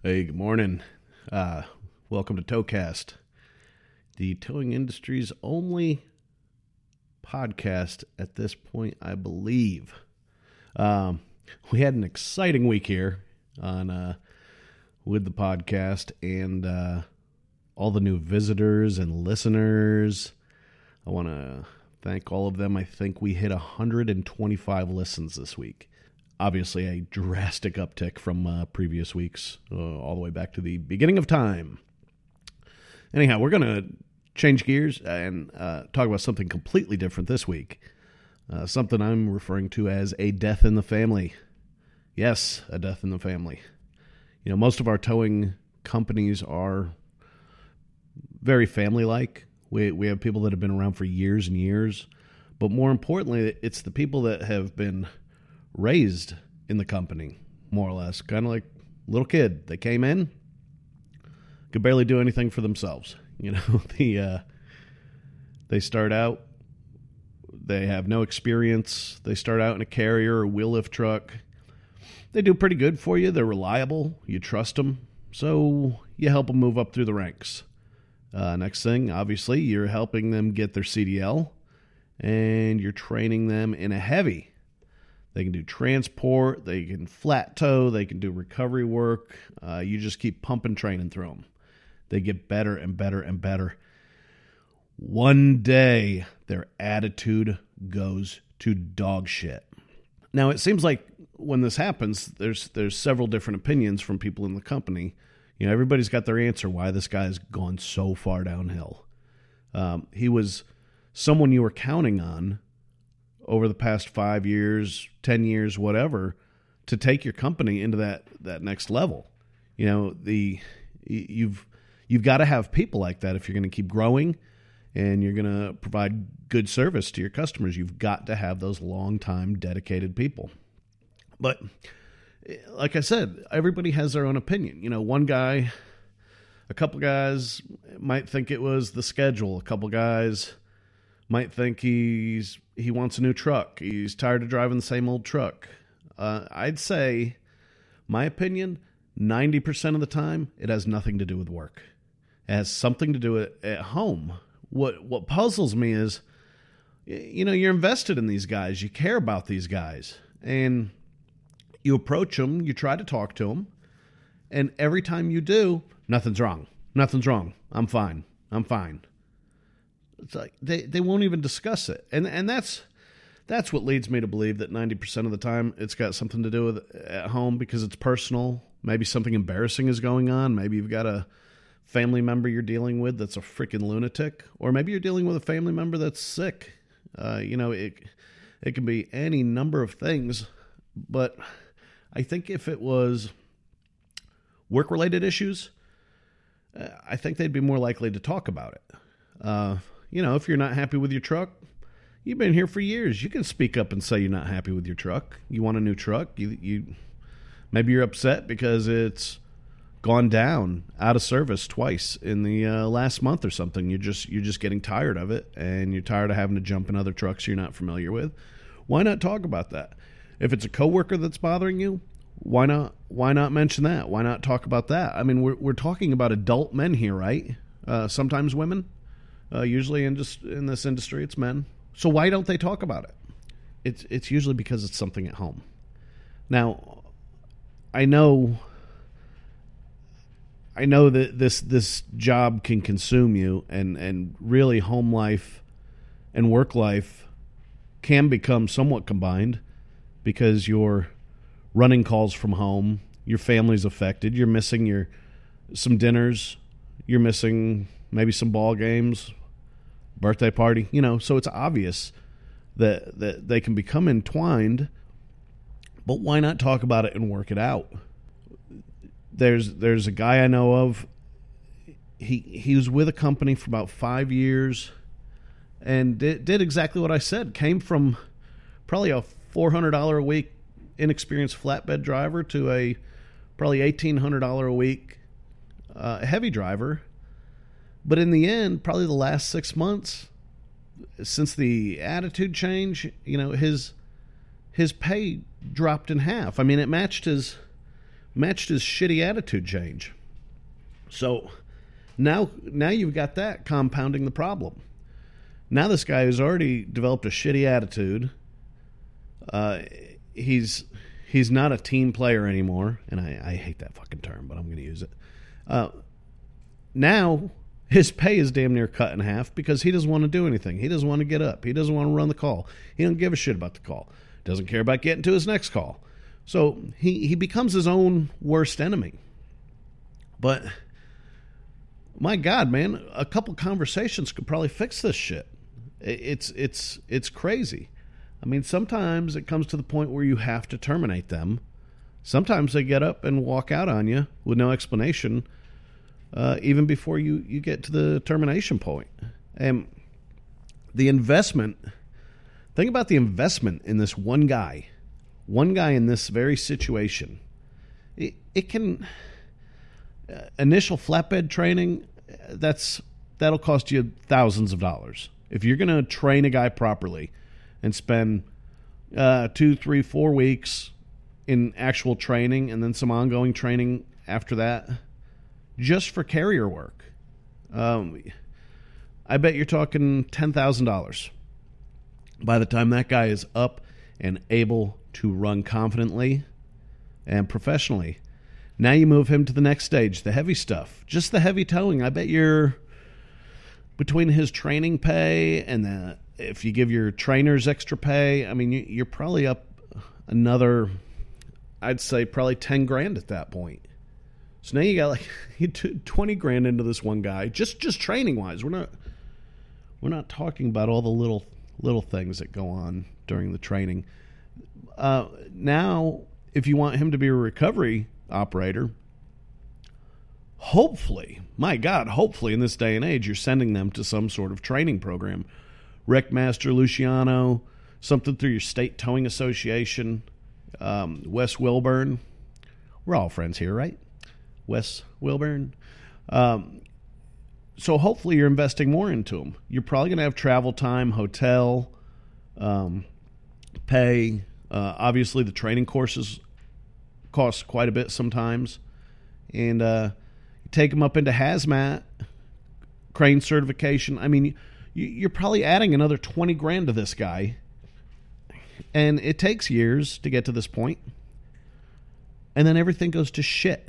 Hey, good morning. Uh, welcome to Towcast, the towing industry's only podcast at this point, I believe. Um, we had an exciting week here on uh, with the podcast and uh, all the new visitors and listeners. I want to thank all of them. I think we hit 125 listens this week obviously a drastic uptick from uh, previous weeks, uh, all the way back to the beginning of time. Anyhow, we're going to change gears and uh, talk about something completely different this week. Uh, something I'm referring to as a death in the family. Yes, a death in the family. You know, most of our towing companies are very family like. We, we have people that have been around for years and years. But more importantly, it's the people that have been raised in the company, more or less, kind of like little kid. They came in, could barely do anything for themselves. You know, the uh, they start out, they have no experience. They start out in a carrier or wheel lift truck. They do pretty good for you. They're reliable. You trust them, so you help them move up through the ranks. Uh, next thing, obviously, you're helping them get their CDL, and you're training them in a heavy they can do transport, they can flat tow, they can do recovery work. Uh, you just keep pumping training through them. They get better and better and better. One day, their attitude goes to dog shit. Now, it seems like when this happens, there's there's several different opinions from people in the company. You know, everybody's got their answer why this guy's gone so far downhill. Um, he was someone you were counting on over the past five years, ten years, whatever, to take your company into that that next level. You know, the you've you've got to have people like that if you're going to keep growing and you're going to provide good service to your customers. You've got to have those long time dedicated people. But like I said, everybody has their own opinion. You know, one guy, a couple guys might think it was the schedule. A couple guys might think he's he wants a new truck. He's tired of driving the same old truck. Uh, I'd say, my opinion, ninety percent of the time, it has nothing to do with work. It has something to do with at home. What what puzzles me is, you know, you're invested in these guys. You care about these guys, and you approach them. You try to talk to them, and every time you do, nothing's wrong. Nothing's wrong. I'm fine. I'm fine. It's like they, they won't even discuss it, and and that's that's what leads me to believe that ninety percent of the time it's got something to do with at home because it's personal. Maybe something embarrassing is going on. Maybe you've got a family member you're dealing with that's a freaking lunatic, or maybe you're dealing with a family member that's sick. Uh, you know, it it can be any number of things, but I think if it was work related issues, uh, I think they'd be more likely to talk about it. Uh, you know, if you're not happy with your truck, you've been here for years. You can speak up and say you're not happy with your truck. You want a new truck. You you maybe you're upset because it's gone down out of service twice in the uh, last month or something. You're just you're just getting tired of it, and you're tired of having to jump in other trucks you're not familiar with. Why not talk about that? If it's a coworker that's bothering you, why not why not mention that? Why not talk about that? I mean, we're we're talking about adult men here, right? Uh, sometimes women. Uh, usually, in just in this industry, it's men. So why don't they talk about it? It's it's usually because it's something at home. Now, I know. I know that this this job can consume you, and and really home life and work life can become somewhat combined because you're running calls from home, your family's affected, you're missing your some dinners, you're missing maybe some ball games, birthday party, you know, so it's obvious that that they can become entwined, but why not talk about it and work it out? There's there's a guy I know of he he was with a company for about 5 years and did, did exactly what I said. Came from probably a $400 a week inexperienced flatbed driver to a probably $1800 a week uh, heavy driver but in the end, probably the last six months, since the attitude change, you know, his his pay dropped in half. I mean, it matched his matched his shitty attitude change. So now now you've got that compounding the problem. Now this guy has already developed a shitty attitude. Uh, he's he's not a team player anymore, and I, I hate that fucking term, but I'm going to use it. Uh, now his pay is damn near cut in half because he doesn't want to do anything. He doesn't want to get up. He doesn't want to run the call. He don't give a shit about the call. Doesn't care about getting to his next call. So he, he becomes his own worst enemy. But my God, man, a couple conversations could probably fix this shit. It's it's it's crazy. I mean, sometimes it comes to the point where you have to terminate them. Sometimes they get up and walk out on you with no explanation, uh, even before you, you get to the termination point. And the investment, think about the investment in this one guy, one guy in this very situation. It, it can, uh, initial flatbed training, that's that'll cost you thousands of dollars. If you're going to train a guy properly, and spend uh, two, three, four weeks in actual training and then some ongoing training after that just for carrier work. Um, I bet you're talking $10,000 by the time that guy is up and able to run confidently and professionally. Now you move him to the next stage, the heavy stuff, just the heavy towing. I bet you're between his training pay and the if you give your trainers extra pay, I mean, you're probably up another, I'd say probably 10 grand at that point. So now you got like 20 grand into this one guy, just just training wise. We're not we're not talking about all the little little things that go on during the training. Uh, now, if you want him to be a recovery operator, hopefully, my God, hopefully in this day and age, you're sending them to some sort of training program Wreckmaster Luciano, something through your state towing association, um, Wes Wilburn. We're all friends here, right? Wes Wilburn. Um, so hopefully you're investing more into them. You're probably going to have travel time, hotel, um, pay. Uh, obviously, the training courses cost quite a bit sometimes, and uh, take them up into hazmat, crane certification. I mean you're probably adding another 20 grand to this guy. And it takes years to get to this point. And then everything goes to shit.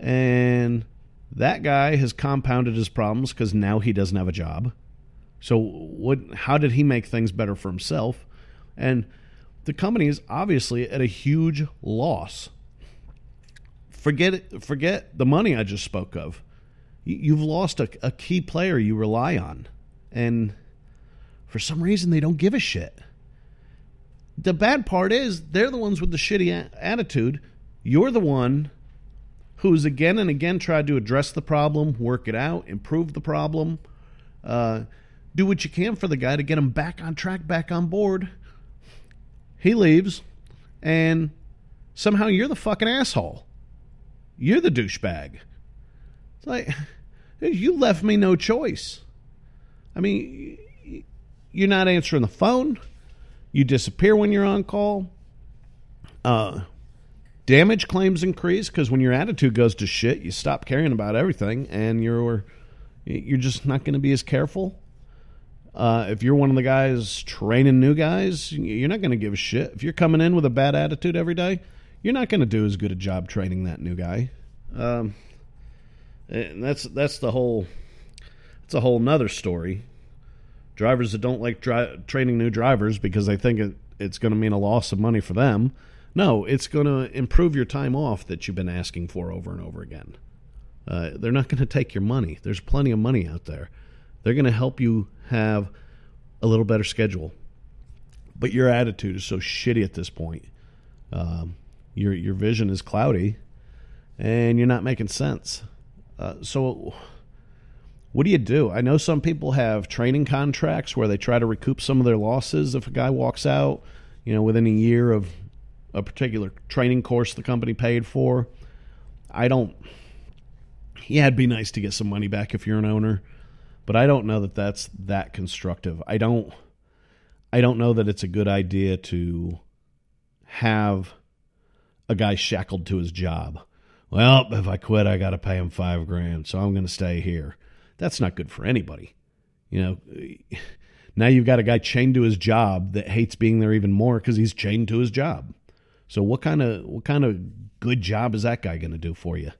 And that guy has compounded his problems because now he doesn't have a job. So what how did he make things better for himself? And the company is obviously at a huge loss. Forget forget the money I just spoke of. You've lost a, a key player you rely on and for some reason they don't give a shit. The bad part is they're the ones with the shitty attitude. You're the one who's again and again tried to address the problem, work it out, improve the problem, uh, do what you can for the guy to get him back on track, back on board. He leaves, and somehow you're the fucking asshole. You're the douchebag. It's like, you left me no choice. I mean, you're not answering the phone. You disappear when you're on call. Uh, damage claims increase because when your attitude goes to shit, you stop caring about everything, and you're you're just not going to be as careful. Uh, if you're one of the guys training new guys, you're not going to give a shit. If you're coming in with a bad attitude every day, you're not going to do as good a job training that new guy. Um, and that's that's the whole it's a whole nother story. Drivers that don't like dri- training new drivers because they think it, it's going to mean a loss of money for them. No, it's going to improve your time off that you've been asking for over and over again. Uh, they're not going to take your money. There's plenty of money out there. They're going to help you have a little better schedule. But your attitude is so shitty at this point. Um, your your vision is cloudy, and you're not making sense. Uh, so what do you do? I know some people have training contracts where they try to recoup some of their losses if a guy walks out, you know, within a year of a particular training course the company paid for. I don't. Yeah, it'd be nice to get some money back if you're an owner, but I don't know that that's that constructive. I don't. I don't know that it's a good idea to have a guy shackled to his job. Well, if I quit, I got to pay him five grand, so I'm going to stay here. That's not good for anybody. You know, now you've got a guy chained to his job that hates being there even more because he's chained to his job. So what kind of what kind of good job is that guy going to do for you?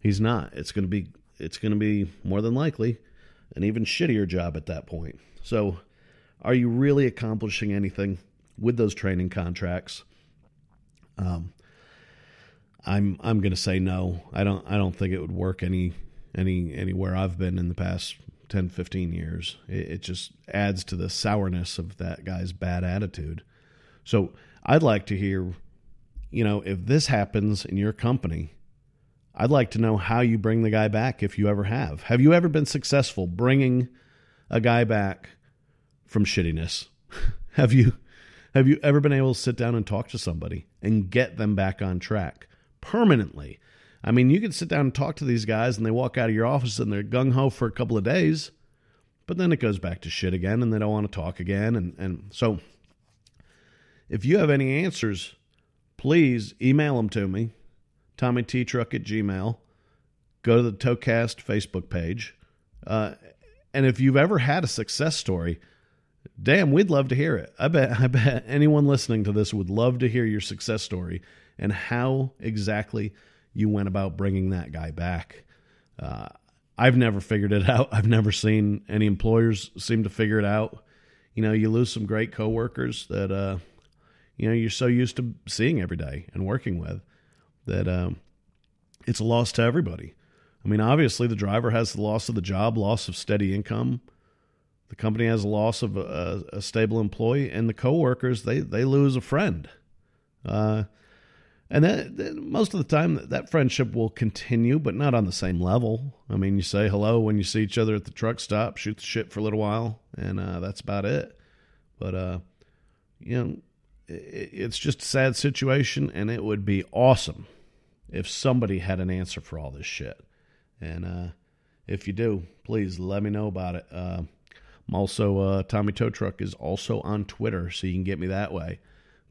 He's not. It's going to be it's going to be more than likely an even shittier job at that point. So, are you really accomplishing anything with those training contracts? Um, I'm I'm going to say no. I don't I don't think it would work any any anywhere I've been in the past 10 15 years. It, it just adds to the sourness of that guy's bad attitude. So, I'd like to hear you know, if this happens in your company, I'd like to know how you bring the guy back if you ever have. Have you ever been successful bringing a guy back from shittiness? have you have you ever been able to sit down and talk to somebody and get them back on track permanently? I mean, you can sit down and talk to these guys and they walk out of your office and they're gung ho for a couple of days, but then it goes back to shit again and they don't want to talk again. And, and so, if you have any answers, please email them to me Tommy T Truck at Gmail. Go to the Towcast Facebook page. Uh, and if you've ever had a success story, damn, we'd love to hear it. I bet I bet anyone listening to this would love to hear your success story and how exactly you went about bringing that guy back. Uh, I've never figured it out. I've never seen any employers seem to figure it out. You know, you lose some great coworkers that uh, you know you're so used to seeing every day and working with that um, it's a loss to everybody. I mean, obviously, the driver has the loss of the job, loss of steady income. The company has a loss of a, a stable employee, and the coworkers they they lose a friend. Uh, and that, that, most of the time, that friendship will continue, but not on the same level. I mean, you say hello when you see each other at the truck stop, shoot the shit for a little while, and uh, that's about it. But uh, you know, it's just a sad situation, and it would be awesome if somebody had an answer for all this shit. And uh, if you do, please let me know about it. Uh, I'm also uh, Tommy Tow Truck is also on Twitter, so you can get me that way.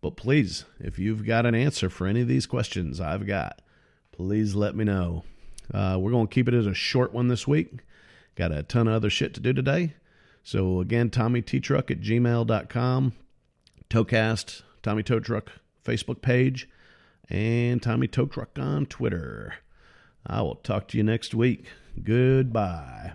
But please, if you've got an answer for any of these questions I've got, please let me know. Uh, we're going to keep it as a short one this week. Got a ton of other shit to do today. So again, Tommy T Truck at gmail.com. Towcast, Tommy Tow Truck Facebook page, and Tommy Tow Truck on Twitter. I will talk to you next week. Goodbye.